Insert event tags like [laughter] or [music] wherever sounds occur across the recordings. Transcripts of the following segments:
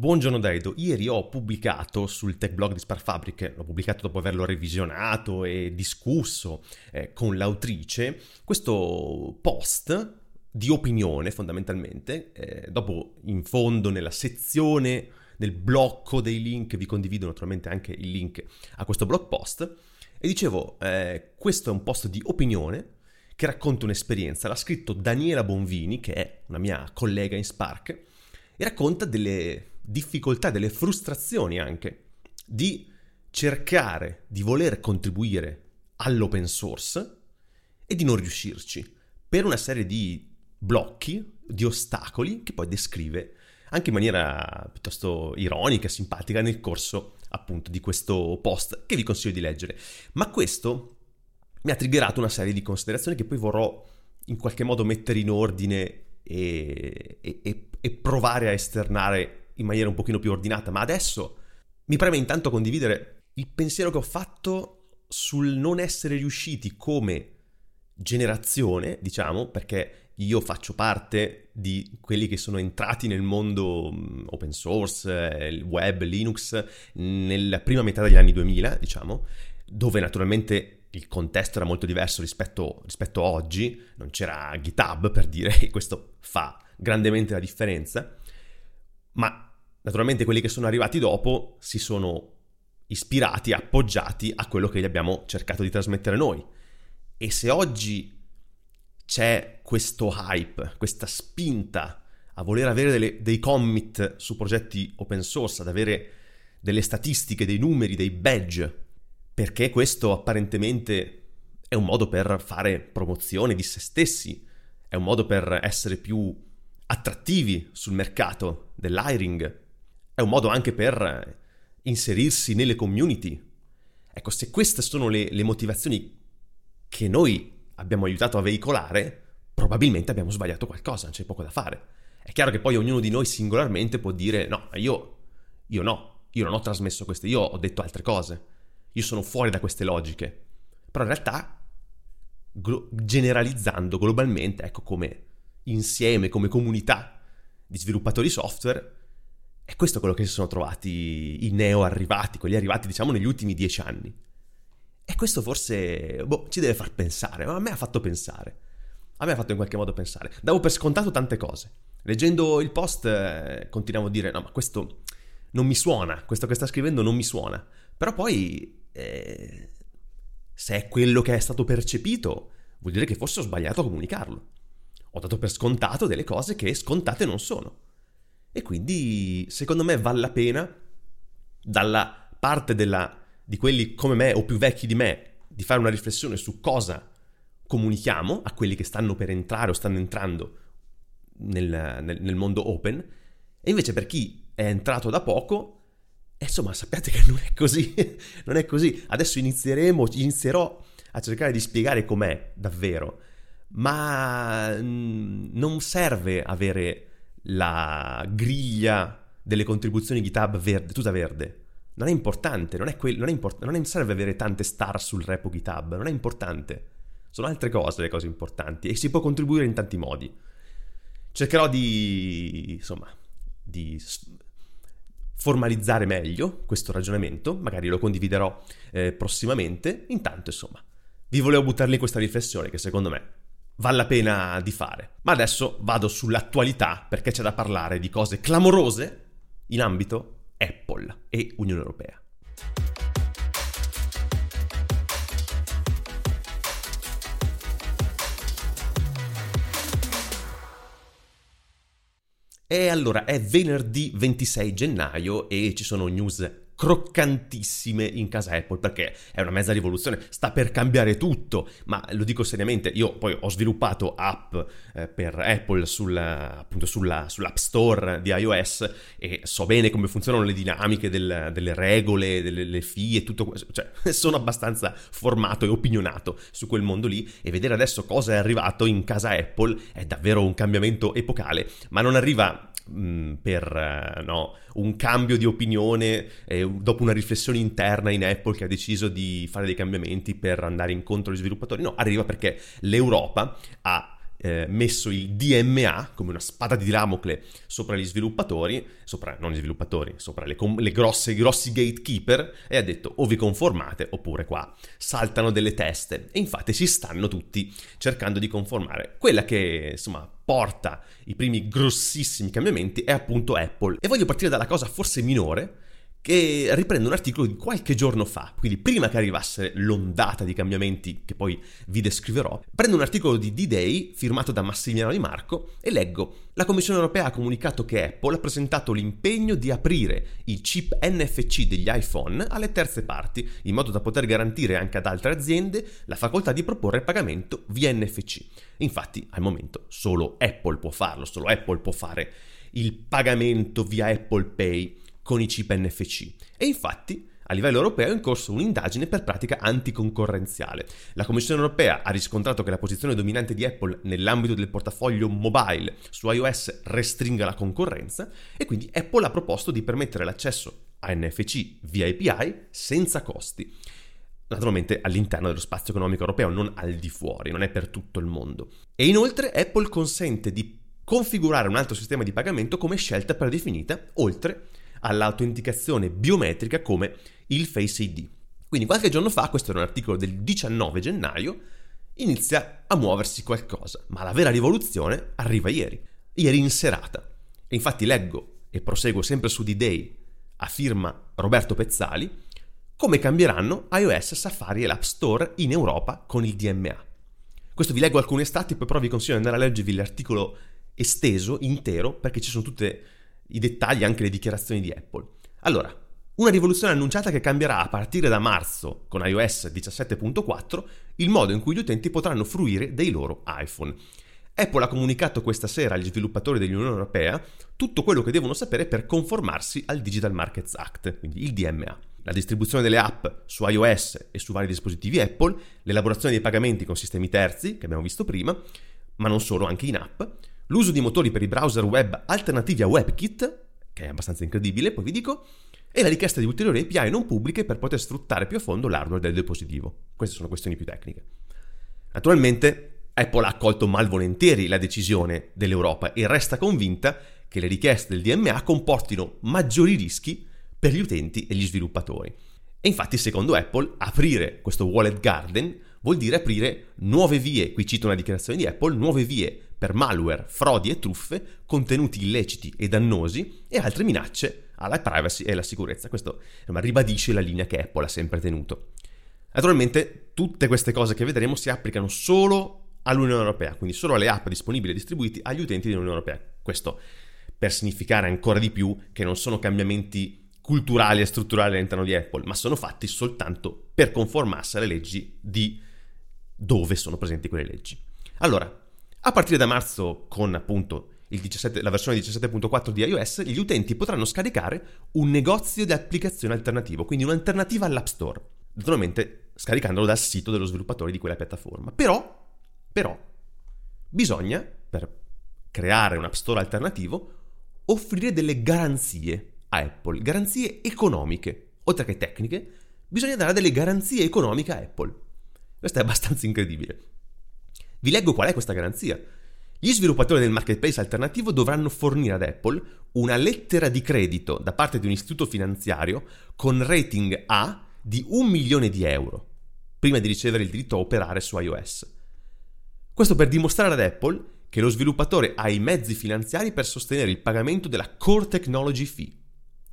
Buongiorno Daido, ieri ho pubblicato sul tech blog di Sparfabric, l'ho pubblicato dopo averlo revisionato e discusso eh, con l'autrice, questo post di opinione fondamentalmente, eh, dopo in fondo nella sezione, nel blocco dei link, vi condivido naturalmente anche il link a questo blog post, e dicevo, eh, questo è un post di opinione che racconta un'esperienza, l'ha scritto Daniela Bonvini, che è una mia collega in Spark, e racconta delle difficoltà, delle frustrazioni anche di cercare di voler contribuire all'open source e di non riuscirci per una serie di blocchi, di ostacoli che poi descrive anche in maniera piuttosto ironica, simpatica nel corso appunto di questo post che vi consiglio di leggere. Ma questo mi ha triggerato una serie di considerazioni che poi vorrò in qualche modo mettere in ordine e, e, e provare a esternare in maniera un pochino più ordinata, ma adesso mi preme intanto condividere il pensiero che ho fatto sul non essere riusciti come generazione, diciamo, perché io faccio parte di quelli che sono entrati nel mondo mm, open source, web, Linux, nella prima metà degli anni 2000, diciamo, dove naturalmente il contesto era molto diverso rispetto, rispetto a oggi, non c'era GitHub per dire, e questo fa grandemente la differenza, ma Naturalmente quelli che sono arrivati dopo si sono ispirati, appoggiati a quello che gli abbiamo cercato di trasmettere noi. E se oggi c'è questo hype, questa spinta a voler avere delle, dei commit su progetti open source, ad avere delle statistiche, dei numeri, dei badge, perché questo apparentemente è un modo per fare promozione di se stessi, è un modo per essere più attrattivi sul mercato dell'hiring, è un modo anche per inserirsi nelle community. Ecco, se queste sono le, le motivazioni che noi abbiamo aiutato a veicolare, probabilmente abbiamo sbagliato qualcosa, non c'è poco da fare. È chiaro che poi ognuno di noi singolarmente può dire no, io, io no, io non ho trasmesso queste, io ho detto altre cose, io sono fuori da queste logiche. Però in realtà, glo- generalizzando globalmente, ecco come insieme, come comunità di sviluppatori software, è questo quello che si sono trovati i neo arrivati, quelli arrivati diciamo negli ultimi dieci anni. E questo forse boh, ci deve far pensare, ma a me ha fatto pensare. A me ha fatto in qualche modo pensare. Davo per scontato tante cose. Leggendo il post eh, continuavo a dire no, ma questo non mi suona, questo che sta scrivendo non mi suona. Però poi, eh, se è quello che è stato percepito, vuol dire che forse ho sbagliato a comunicarlo. Ho dato per scontato delle cose che scontate non sono. E quindi secondo me vale la pena, dalla parte della, di quelli come me o più vecchi di me, di fare una riflessione su cosa comunichiamo a quelli che stanno per entrare o stanno entrando nel, nel, nel mondo open, e invece per chi è entrato da poco, insomma sappiate che non è così, [laughs] non è così. Adesso inizieremo, inizierò a cercare di spiegare com'è davvero, ma mm, non serve avere la griglia delle contribuzioni GitHub verde, tutta verde. Non è importante, non, è que- non, è import- non serve avere tante star sul repo GitHub, non è importante. Sono altre cose le cose importanti e si può contribuire in tanti modi. Cercherò di, insomma, di formalizzare meglio questo ragionamento, magari lo condividerò eh, prossimamente. Intanto, insomma, vi volevo buttare lì questa riflessione che secondo me vale la pena di fare. Ma adesso vado sull'attualità perché c'è da parlare di cose clamorose in ambito Apple e Unione Europea. E allora è venerdì 26 gennaio e ci sono news croccantissime in casa Apple perché è una mezza rivoluzione, sta per cambiare tutto, ma lo dico seriamente, io poi ho sviluppato app eh, per Apple sul, appunto sulla, sull'App Store di iOS e so bene come funzionano le dinamiche del, delle regole, delle fee e tutto questo, cioè [laughs] sono abbastanza formato e opinionato su quel mondo lì e vedere adesso cosa è arrivato in casa Apple è davvero un cambiamento epocale, ma non arriva per uh, no, un cambio di opinione eh, dopo una riflessione interna in Apple che ha deciso di fare dei cambiamenti per andare incontro agli sviluppatori. No, arriva perché l'Europa ha eh, messo il DMA come una spada di Damocle sopra gli sviluppatori, sopra, non gli sviluppatori, sopra le, le grosse, grossi gatekeeper e ha detto o vi conformate oppure qua saltano delle teste e infatti si stanno tutti cercando di conformare. Quella che insomma porta i primi grossissimi cambiamenti è appunto Apple e voglio partire dalla cosa forse minore che riprende un articolo di qualche giorno fa, quindi prima che arrivasse l'ondata di cambiamenti che poi vi descriverò, prendo un articolo di D-Day firmato da Massimiliano Di Marco e leggo la Commissione europea ha comunicato che Apple ha presentato l'impegno di aprire il chip NFC degli iPhone alle terze parti, in modo da poter garantire anche ad altre aziende la facoltà di proporre pagamento via NFC. Infatti, al momento solo Apple può farlo, solo Apple può fare il pagamento via Apple Pay con i chip NFC. E infatti a livello europeo è in corso un'indagine per pratica anticoncorrenziale. La Commissione europea ha riscontrato che la posizione dominante di Apple nell'ambito del portafoglio mobile su iOS restringa la concorrenza e quindi Apple ha proposto di permettere l'accesso a NFC via API senza costi. Naturalmente all'interno dello spazio economico europeo, non al di fuori, non è per tutto il mondo. E inoltre Apple consente di configurare un altro sistema di pagamento come scelta predefinita, oltre all'autenticazione biometrica come il Face ID. Quindi qualche giorno fa, questo era un articolo del 19 gennaio, inizia a muoversi qualcosa, ma la vera rivoluzione arriva ieri, ieri in serata. E infatti leggo e proseguo sempre su D-Day a firma Roberto Pezzali come cambieranno iOS, Safari e l'App Store in Europa con il DMA. Questo vi leggo alcuni stati, poi però vi consiglio di andare a leggervi l'articolo esteso, intero, perché ci sono tutte i dettagli, anche le dichiarazioni di Apple. Allora, una rivoluzione annunciata che cambierà a partire da marzo con iOS 17.4 il modo in cui gli utenti potranno fruire dei loro iPhone. Apple ha comunicato questa sera agli sviluppatori dell'Unione Europea tutto quello che devono sapere per conformarsi al Digital Markets Act, quindi il DMA. La distribuzione delle app su iOS e su vari dispositivi Apple, l'elaborazione dei pagamenti con sistemi terzi, che abbiamo visto prima, ma non solo, anche in app, l'uso di motori per i browser web alternativi a WebKit, che è abbastanza incredibile, poi vi dico, e la richiesta di ulteriori API non pubbliche per poter sfruttare più a fondo l'hardware del dispositivo. Queste sono questioni più tecniche. Naturalmente Apple ha accolto malvolentieri la decisione dell'Europa e resta convinta che le richieste del DMA comportino maggiori rischi per gli utenti e gli sviluppatori. E infatti, secondo Apple, aprire questo wallet garden vuol dire aprire nuove vie, qui cito una dichiarazione di Apple, nuove vie per malware, frodi e truffe, contenuti illeciti e dannosi e altre minacce alla privacy e alla sicurezza. Questo insomma, ribadisce la linea che Apple ha sempre tenuto. Naturalmente tutte queste cose che vedremo si applicano solo all'Unione Europea, quindi solo alle app disponibili e distribuiti agli utenti dell'Unione Europea. Questo per significare ancora di più che non sono cambiamenti culturali e strutturali all'interno di Apple, ma sono fatti soltanto per conformarsi alle leggi di dove sono presenti quelle leggi. Allora, a partire da marzo, con appunto 17, la versione 17.4 di iOS, gli utenti potranno scaricare un negozio di applicazione alternativo, quindi un'alternativa all'App Store, naturalmente scaricandolo dal sito dello sviluppatore di quella piattaforma. Però, però, bisogna, per creare un App Store alternativo, offrire delle garanzie a Apple, garanzie economiche, oltre che tecniche, bisogna dare delle garanzie economiche a Apple. Questo è abbastanza incredibile. Vi leggo qual è questa garanzia. Gli sviluppatori del marketplace alternativo dovranno fornire ad Apple una lettera di credito da parte di un istituto finanziario con rating A di un milione di euro, prima di ricevere il diritto a operare su iOS. Questo per dimostrare ad Apple che lo sviluppatore ha i mezzi finanziari per sostenere il pagamento della Core Technology Fee,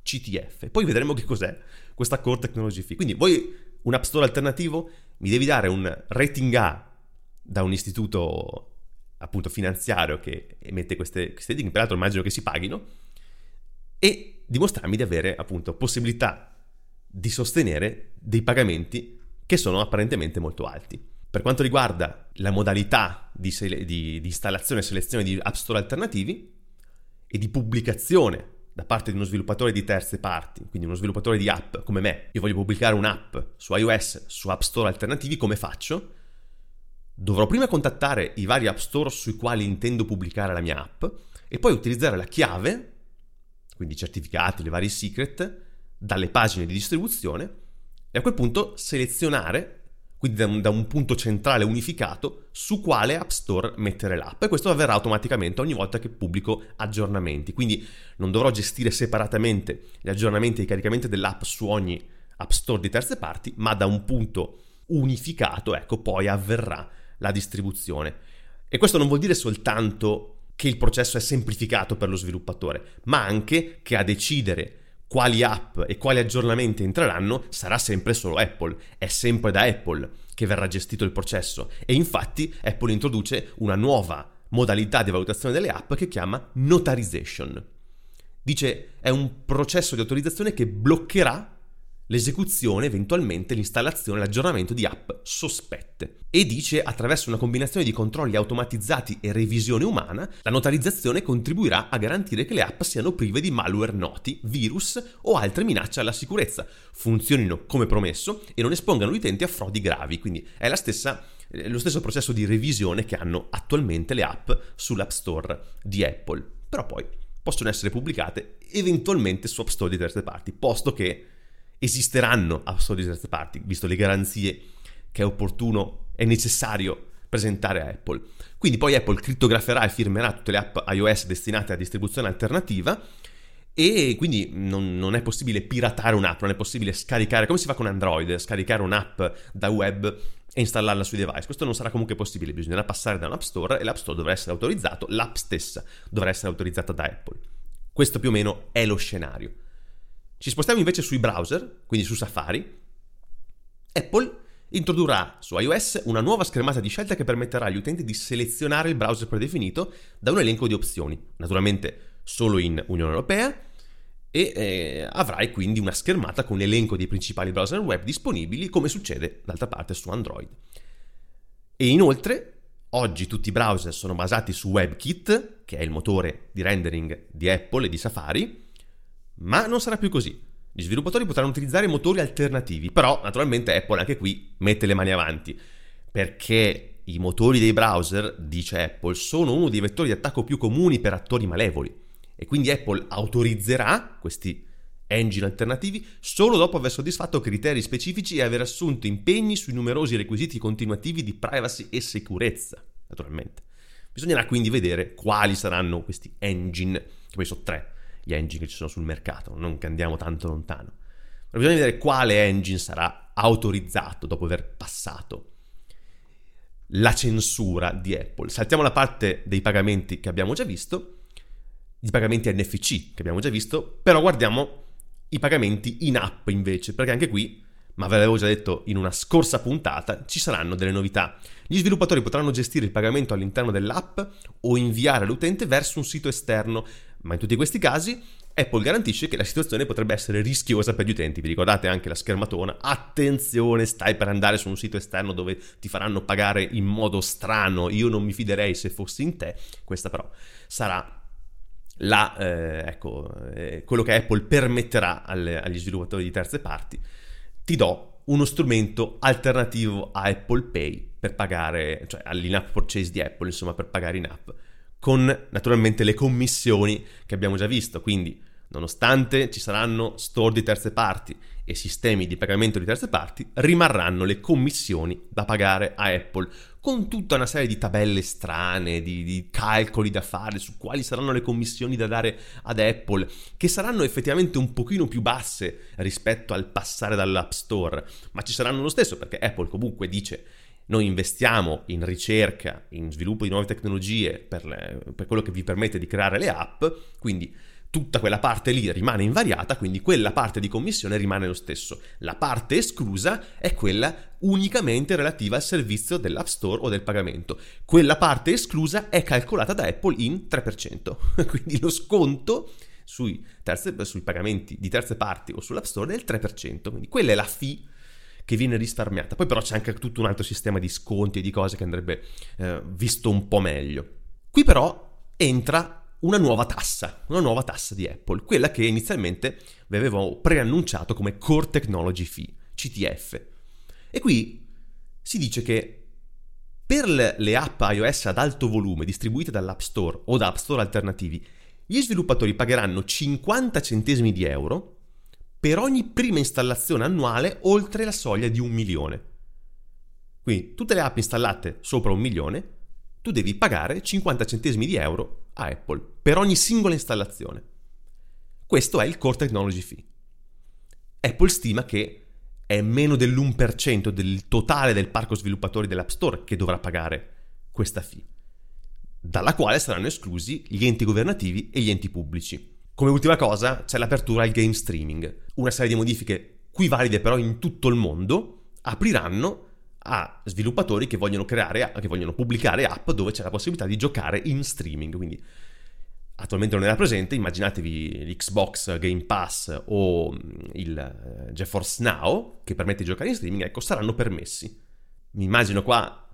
CTF. Poi vedremo che cos'è questa Core Technology Fee. Quindi vuoi un App Store alternativo? Mi devi dare un rating A da un istituto appunto finanziario che emette queste, queste rating, peraltro immagino che si paghino, e dimostrarmi di avere appunto possibilità di sostenere dei pagamenti che sono apparentemente molto alti. Per quanto riguarda la modalità di, sele- di, di installazione e selezione di App Store alternativi e di pubblicazione da parte di uno sviluppatore di terze parti, quindi uno sviluppatore di app come me, io voglio pubblicare un'app su iOS, su App Store alternativi, come faccio? Dovrò prima contattare i vari app store sui quali intendo pubblicare la mia app e poi utilizzare la chiave, quindi i certificati, le varie secret, dalle pagine di distribuzione e a quel punto selezionare quindi da un, da un, punto centrale unificato su quale App Store mettere l'app e questo avverrà automaticamente ogni volta che pubblico aggiornamenti, quindi non dovrò gestire separatamente gli aggiornamenti e i caricamenti dell'app su ogni App Store di terze parti, ma da un punto unificato, ecco, poi avverrà la distribuzione. E questo non vuol dire soltanto che il processo è semplificato per lo sviluppatore, ma anche che a decidere quali app e quali aggiornamenti entreranno sarà sempre solo Apple, è sempre da Apple che verrà gestito il processo e infatti Apple introduce una nuova modalità di valutazione delle app che chiama notarization. Dice è un processo di autorizzazione che bloccherà l'esecuzione, eventualmente l'installazione e l'aggiornamento di app sospette. E dice attraverso una combinazione di controlli automatizzati e revisione umana, la notarizzazione contribuirà a garantire che le app siano prive di malware noti, virus o altre minacce alla sicurezza, funzionino come promesso e non espongano gli utenti a frodi gravi. Quindi è stessa, eh, lo stesso processo di revisione che hanno attualmente le app sull'App Store di Apple. Però poi possono essere pubblicate eventualmente su App Store di terze parti, posto che esisteranno di terze parti, visto le garanzie che è opportuno e necessario presentare a Apple. Quindi poi Apple crittograferà e firmerà tutte le app iOS destinate a distribuzione alternativa e quindi non, non, è possibile piratare un'app, non è possibile scaricare, come si fa con Android, scaricare un'app da web e installarla sui device. Questo non sarà comunque possibile, bisognerà passare da un App Store e l'App Store dovrà essere autorizzato, l'app stessa dovrà essere autorizzata da Apple. Questo più o meno è lo scenario. Ci spostiamo invece sui browser, quindi su Safari. Apple introdurrà su iOS una nuova schermata di scelta che permetterà agli utenti di selezionare il browser predefinito da un elenco di opzioni, naturalmente solo in Unione Europea, e eh, avrai quindi una schermata con l'elenco dei principali browser web disponibili, come succede d'altra parte su Android. E inoltre, oggi tutti i browser sono basati su WebKit, che è il motore di rendering di Apple e di Safari, ma non sarà più così. Gli sviluppatori potranno utilizzare motori alternativi, però naturalmente Apple anche qui mette le mani avanti, perché i motori dei browser, dice Apple, sono uno dei vettori di attacco più comuni per attori malevoli e quindi Apple autorizzerà questi engine alternativi solo dopo aver soddisfatto criteri specifici e aver assunto impegni sui numerosi requisiti continuativi di privacy e sicurezza, naturalmente. Bisognerà quindi vedere quali saranno questi engine, che poi sono tre, gli engine che ci sono sul mercato, non che andiamo tanto lontano. Ma bisogna vedere quale engine sarà autorizzato dopo aver passato la censura di Apple. Saltiamo la parte dei pagamenti che abbiamo già visto, i pagamenti NFC che abbiamo già visto, però guardiamo i pagamenti in app invece, perché anche qui, ma ve l'avevo già detto in una scorsa puntata, ci saranno delle novità. Gli sviluppatori potranno gestire il pagamento all'interno dell'app o inviare l'utente verso un sito esterno ma in tutti questi casi Apple garantisce che la situazione potrebbe essere rischiosa per gli utenti. Vi ricordate anche la schermatona? Attenzione, stai per andare su un sito esterno dove ti faranno pagare in modo strano. Io non mi fiderei se fossi in te. Questa però sarà la, eh, ecco, eh, quello che Apple permetterà alle, agli sviluppatori di terze parti. Ti do uno strumento alternativo a Apple Pay per pagare, cioè all'in-app purchase di Apple, insomma, per pagare in app con naturalmente le commissioni che abbiamo già visto. Quindi, nonostante ci saranno store di terze parti e sistemi di pagamento di terze parti, rimarranno le commissioni da pagare a Apple, con tutta una serie di tabelle strane, di, di calcoli da fare su quali saranno le commissioni da dare ad Apple, che saranno effettivamente un pochino più basse rispetto al passare dall'App Store, ma ci saranno lo stesso perché Apple comunque dice noi investiamo in ricerca, in sviluppo di nuove tecnologie per, le, per, quello che vi permette di creare le app, quindi tutta quella parte lì rimane invariata, quindi quella parte di commissione rimane lo stesso. La parte esclusa è quella unicamente relativa al servizio dell'App Store o del pagamento. Quella parte esclusa è calcolata da Apple in 3%, [laughs] quindi lo sconto sui, terze, sui pagamenti di terze parti o sull'App Store è del 3%, quindi quella è la fee che viene risparmiata. Poi però c'è anche tutto un altro sistema di sconti e di cose che andrebbe eh, visto un po' meglio. Qui però entra una nuova tassa, una nuova tassa di Apple, quella che inizialmente vi avevo preannunciato come Core Technology Fee, CTF. E qui si dice che per le app iOS ad alto volume distribuite dall'App Store o da App Store alternativi, gli sviluppatori pagheranno 50 centesimi di euro per ogni prima installazione annuale oltre la soglia di un milione. Quindi tutte le app installate sopra un milione, tu devi pagare 50 centesimi di euro a Apple per ogni singola installazione. Questo è il Core Technology Fee. Apple stima che è meno dell'1% del totale del parco sviluppatori dell'App Store che dovrà pagare questa fee, dalla quale saranno esclusi gli enti governativi e gli enti pubblici. Come ultima cosa c'è l'apertura al game streaming, una serie di modifiche qui valide però in tutto il mondo, apriranno a sviluppatori che vogliono creare, che vogliono pubblicare app dove c'è la possibilità di giocare in streaming. Quindi attualmente non era presente, immaginatevi l'Xbox Game Pass o mm, il eh, GeForce Now che permette di giocare in streaming, ecco, saranno permessi. Mi immagino qua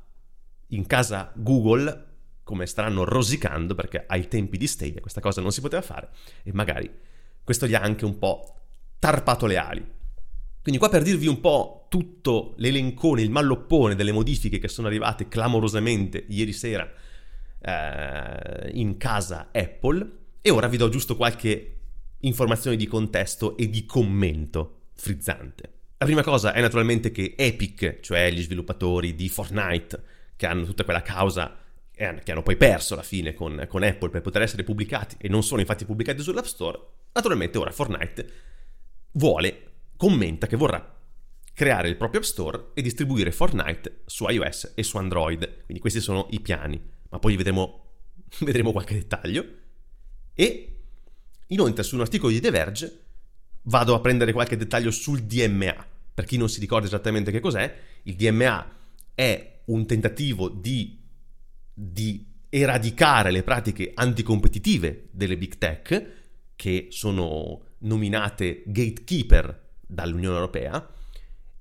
in casa Google come staranno rosicando perché ai tempi di Stadia questa cosa non si poteva fare e magari questo gli ha anche un po' tarpato le ali. Quindi qua per dirvi un po' tutto l'elencone, il malloppone delle modifiche che sono arrivate clamorosamente ieri sera eh, in casa Apple e ora vi do giusto qualche informazione di contesto e di commento frizzante. La prima cosa è naturalmente che Epic, cioè gli sviluppatori di Fortnite, che hanno tutta quella causa che hanno poi perso alla fine con, con, Apple per poter essere pubblicati e non sono infatti pubblicati sull'App Store, naturalmente ora Fortnite vuole commenta che vorrà creare il proprio App Store e distribuire Fortnite su iOS e su Android. Quindi questi sono i piani, ma poi vedremo, [laughs] vedremo qualche dettaglio. E inoltre su un articolo di The Verge vado a prendere qualche dettaglio sul DMA. Per chi non si ricorda esattamente che cos'è, il DMA è un tentativo di, di eradicare le pratiche anticompetitive delle big tech, che sono nominate gatekeeper dall'Unione Europea.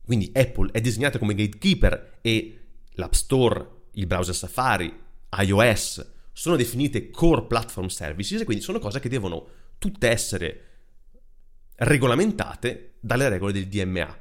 Quindi Apple è disegnata come gatekeeper e l'App Store, il browser Safari, iOS sono definite core platform services e quindi sono cose che devono tutte essere regolamentate dalle regole del DMA.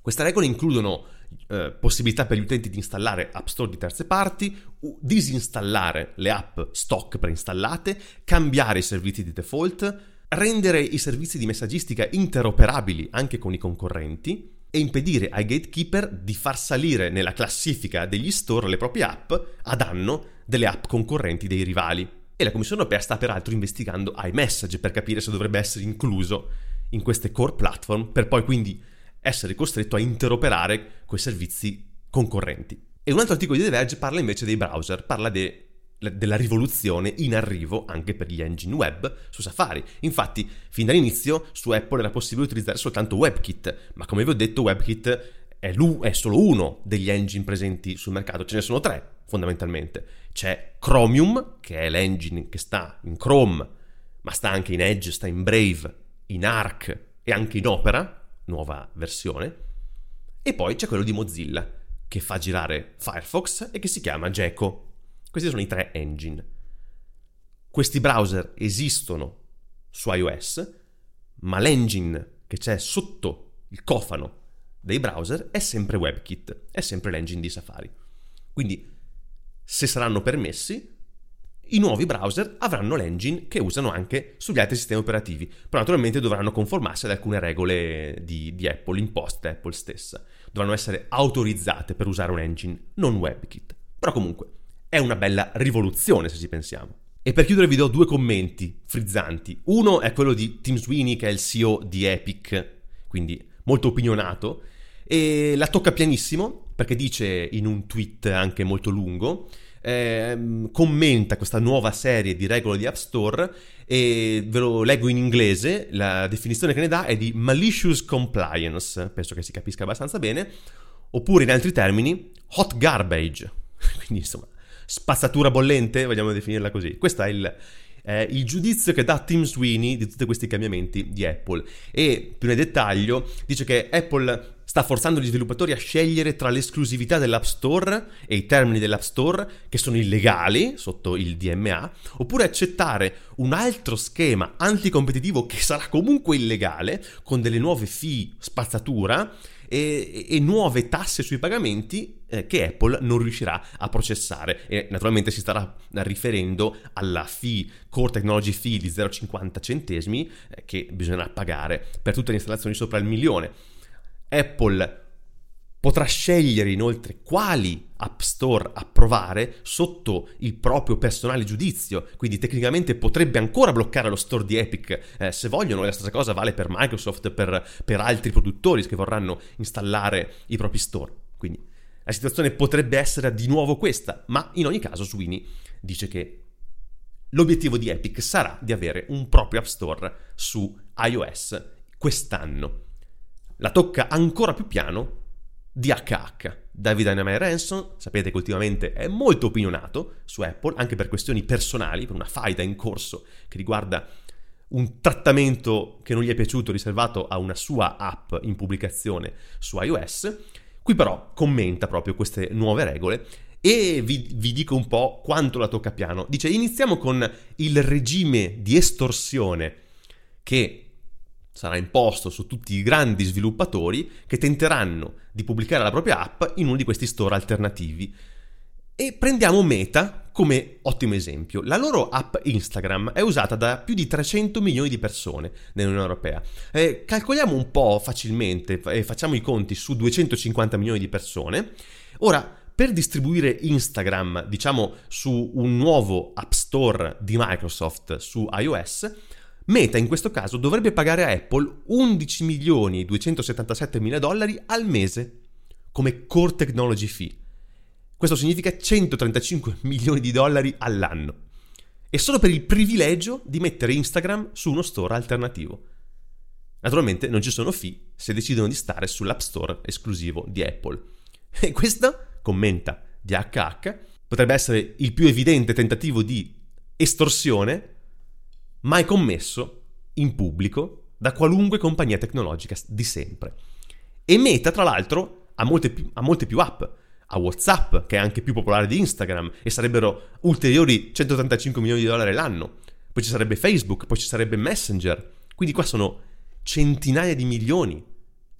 Queste regole includono eh, possibilità per gli utenti di installare App Store di terze parti, disinstallare le app stock preinstallate, cambiare i servizi di default, rendere i servizi di messaggistica interoperabili anche con i concorrenti e impedire ai gatekeeper di far salire nella classifica degli store le proprie app a danno delle app concorrenti dei rivali. E la Commissione europea sta peraltro investigando iMessage per capire se dovrebbe essere incluso in queste core platform per poi quindi essere costretto a interoperare quei servizi concorrenti. E un altro articolo di The Verge parla invece dei browser, parla de, della rivoluzione in arrivo anche per gli engine web su Safari. Infatti, fin dall'inizio su Apple era possibile utilizzare soltanto WebKit, ma come vi ho detto WebKit è, è solo uno degli engine presenti sul mercato, ce ne sono tre fondamentalmente. C'è Chromium, che è l'engine che sta in Chrome, ma sta anche in Edge, sta in Brave, in Arc e anche in Opera, nuova versione. E poi c'è quello di Mozilla, che fa girare Firefox e che si chiama Gecko. Questi sono i tre engine. Questi browser esistono su iOS, ma l'engine che c'è sotto il cofano dei browser è sempre WebKit, è sempre l'engine di Safari. Quindi, se saranno permessi, i nuovi browser avranno l'engine che usano anche sugli altri sistemi operativi, però naturalmente dovranno conformarsi ad alcune regole di, di Apple, imposte da Apple stessa. Dovranno essere autorizzate per usare un engine, non WebKit. Però comunque, è una bella rivoluzione se ci pensiamo. E per chiudere vi do due commenti frizzanti. Uno è quello di Tim Sweeney, che è il CEO di Epic, quindi molto opinionato, e la tocca pianissimo, perché dice in un tweet anche molto lungo, eh, commenta questa nuova serie di regole di App Store e ve lo leggo in inglese, la definizione che ne dà è di malicious compliance, penso che si capisca abbastanza bene, oppure in altri termini hot garbage, [laughs] quindi insomma spazzatura bollente, vogliamo definirla così. Questo è il, eh, il giudizio che dà Tim Sweeney di tutti questi cambiamenti di Apple. E più nel dettaglio dice che Apple sta forzando gli sviluppatori a scegliere tra l'esclusività dell'App Store e i termini dell'App Store che sono illegali sotto il DMA, oppure accettare un altro schema anticompetitivo che sarà comunque illegale con delle nuove fee spazzatura e, e nuove tasse sui pagamenti eh, che Apple non riuscirà a processare e naturalmente si starà riferendo alla fee, Core Technology Fee di 0,50 centesimi eh, che bisognerà pagare per tutte le installazioni sopra il milione. Apple Potrà scegliere inoltre quali App Store approvare sotto il proprio personale giudizio, quindi tecnicamente potrebbe ancora bloccare lo store di Epic eh, se vogliono, e la stessa cosa vale per Microsoft, per, per altri produttori che vorranno installare i propri store. Quindi la situazione potrebbe essere di nuovo questa, ma in ogni caso Sweeney dice che l'obiettivo di Epic sarà di avere un proprio App Store su iOS quest'anno. La tocca ancora più piano DHH. David Anamai Ransom, sapete che ultimamente è molto opinionato su Apple, anche per questioni personali, per una faida in corso che riguarda un trattamento che non gli è piaciuto riservato a una sua app in pubblicazione su iOS. Qui però commenta proprio queste nuove regole e vi, vi, dico un po' quanto la tocca piano. Dice iniziamo con il regime di estorsione che sarà imposto su tutti i grandi sviluppatori che tenteranno di pubblicare la propria app in uno di questi store alternativi. E prendiamo Meta come ottimo esempio. La loro app Instagram è usata da più di 300 milioni di persone nell'Unione Europea. Eh, calcoliamo un po' facilmente e facciamo i conti su 250 milioni di persone. Ora, per distribuire Instagram, diciamo, su un nuovo App Store di Microsoft su iOS, Meta in questo caso dovrebbe pagare a Apple 11 milioni e 277 mila dollari al mese come core technology fee. Questo significa 135 milioni di dollari all'anno. E solo per il privilegio di mettere Instagram su uno store alternativo. Naturalmente non ci sono fee se decidono di stare sull'App Store esclusivo di Apple. [laughs] E questo, commenta DHH, potrebbe essere il più evidente tentativo di estorsione mai commesso in pubblico da qualunque compagnia tecnologica di sempre. E Meta, tra l'altro, ha molte più, ha molte più app. Ha WhatsApp, che è anche più popolare di Instagram, e sarebbero ulteriori 185 milioni di dollari l'anno. Poi ci sarebbe Facebook, poi ci sarebbe Messenger. Quindi qua sono centinaia di milioni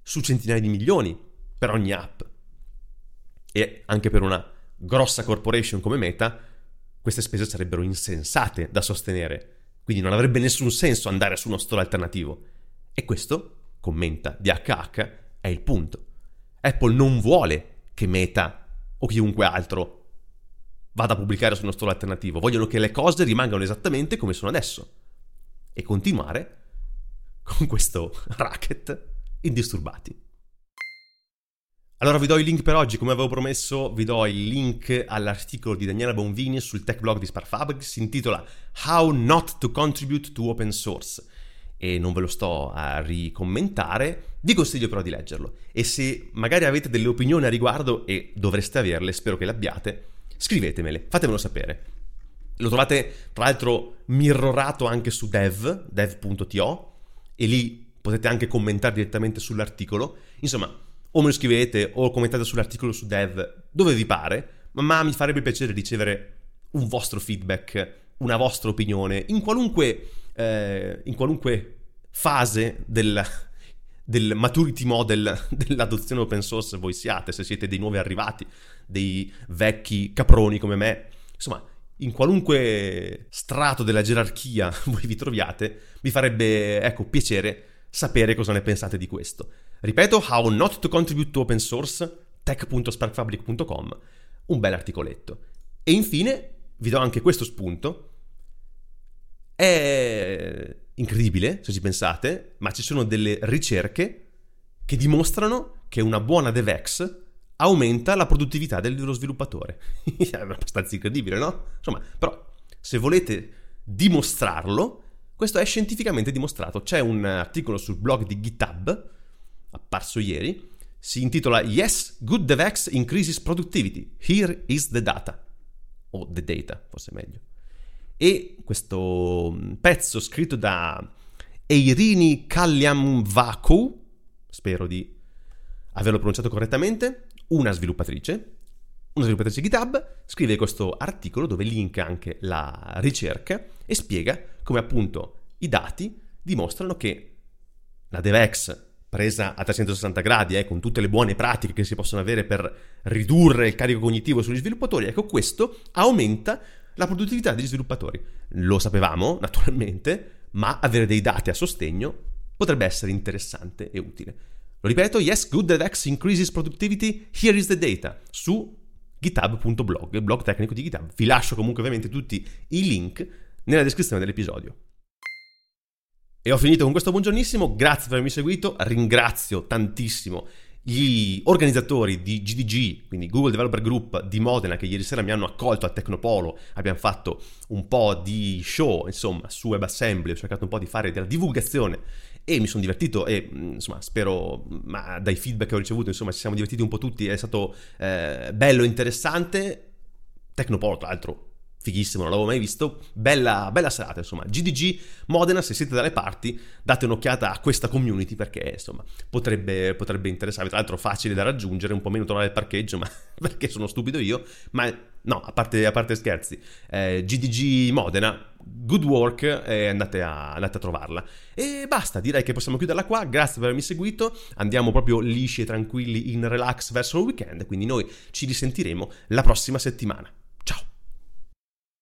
su centinaia di milioni per ogni app. E anche per una grossa corporation come Meta, queste spese sarebbero insensate da sostenere quindi non avrebbe nessun senso andare su uno store alternativo. E questo, commenta DHH, è il punto. Apple non vuole che Meta o chiunque altro vada a pubblicare su uno store alternativo. Vogliono che le cose rimangano esattamente come sono adesso. E continuare con questo [laughs] racket indisturbati. Allora vi do il link per oggi, come avevo promesso, vi do il link all'articolo di Daniela Bonvini sul tech blog di Sparfabric, si intitola How Not to Contribute to Open Source. E non ve lo sto a ricommentare, vi consiglio però di leggerlo. E se magari avete delle opinioni a riguardo e dovreste averle, spero che le abbiate, scrivetemele, fatemelo sapere. Lo trovate tra l'altro mirrorato anche su dev, dev.to e lì potete anche commentare direttamente sull'articolo. Insomma, o me lo scrivete o commentate sull'articolo su Dev, dove vi pare, ma mi farebbe piacere ricevere un vostro feedback, una vostra opinione, in qualunque, eh, in qualunque fase del, del maturity model [laughs] dell'adozione open source voi siate, se siete dei nuovi arrivati, dei vecchi caproni come me, insomma, in qualunque strato della gerarchia [laughs] voi vi troviate, mi farebbe, ecco, piacere sapere cosa ne pensate di questo. Ripeto, How Not to Contribute to Open Source, tech.sparkfabric.com, un bel articoletto. E infine vi do anche questo spunto. È incredibile, se ci pensate, ma ci sono delle ricerche che dimostrano che una buona DevEx aumenta la produttività dello sviluppatore. [laughs] è abbastanza incredibile, no? Insomma, però, se volete dimostrarlo, questo è scientificamente dimostrato. C'è un articolo sul blog di GitHub apparso ieri, si intitola Yes, Good DevX Increases Productivity. Here is the data. O the data, forse meglio. E questo mm, pezzo scritto da Eirini Kalliamvaku, spero di averlo pronunciato correttamente, una sviluppatrice, una sviluppatrice GitHub, scrive questo articolo dove linka anche la ricerca e spiega come appunto i dati dimostrano che la DevX presa a 360 gradi, eh, con tutte le buone pratiche che si possono avere per ridurre il carico cognitivo sugli sviluppatori, ecco questo aumenta la produttività degli sviluppatori. Lo sapevamo, naturalmente, ma avere dei dati a sostegno potrebbe essere interessante e utile. Lo ripeto, yes, good DevX increases productivity, here is the data, su github.blog, il blog tecnico di GitHub. Vi lascio comunque ovviamente tutti i link nella descrizione dell'episodio. E ho finito con questo buongiornissimo, grazie per avermi seguito, ringrazio tantissimo gli organizzatori di GDG, quindi Google Developer Group di Modena, che ieri sera mi hanno accolto a Tecnopolo, abbiamo fatto un po' di show, insomma, su WebAssembly, ho cercato un po' di fare della divulgazione e mi sono divertito e mm, insomma spero, ma dai feedback che ho ricevuto, insomma ci siamo divertiti un po' tutti, è stato eh, bello, interessante. Tecnopolo, tra l'altro, fighissimo, non l'avevo mai visto. Bella, bella serata, insomma. GDG Modena, se siete dalle parti, date un'occhiata a questa community perché, insomma, potrebbe, potrebbe interessarvi. Tra l'altro facile da raggiungere, un po' meno trovare il parcheggio, [laughs] ma perché sono stupido io. Ma no, a parte, a parte scherzi, eh, GDG Modena, good work e andate a, andate a, trovarla. E basta, direi che possiamo chiuderla qua. Grazie per avermi seguito. Andiamo proprio lisci e tranquilli in relax verso il weekend. Quindi noi ci risentiremo la prossima settimana.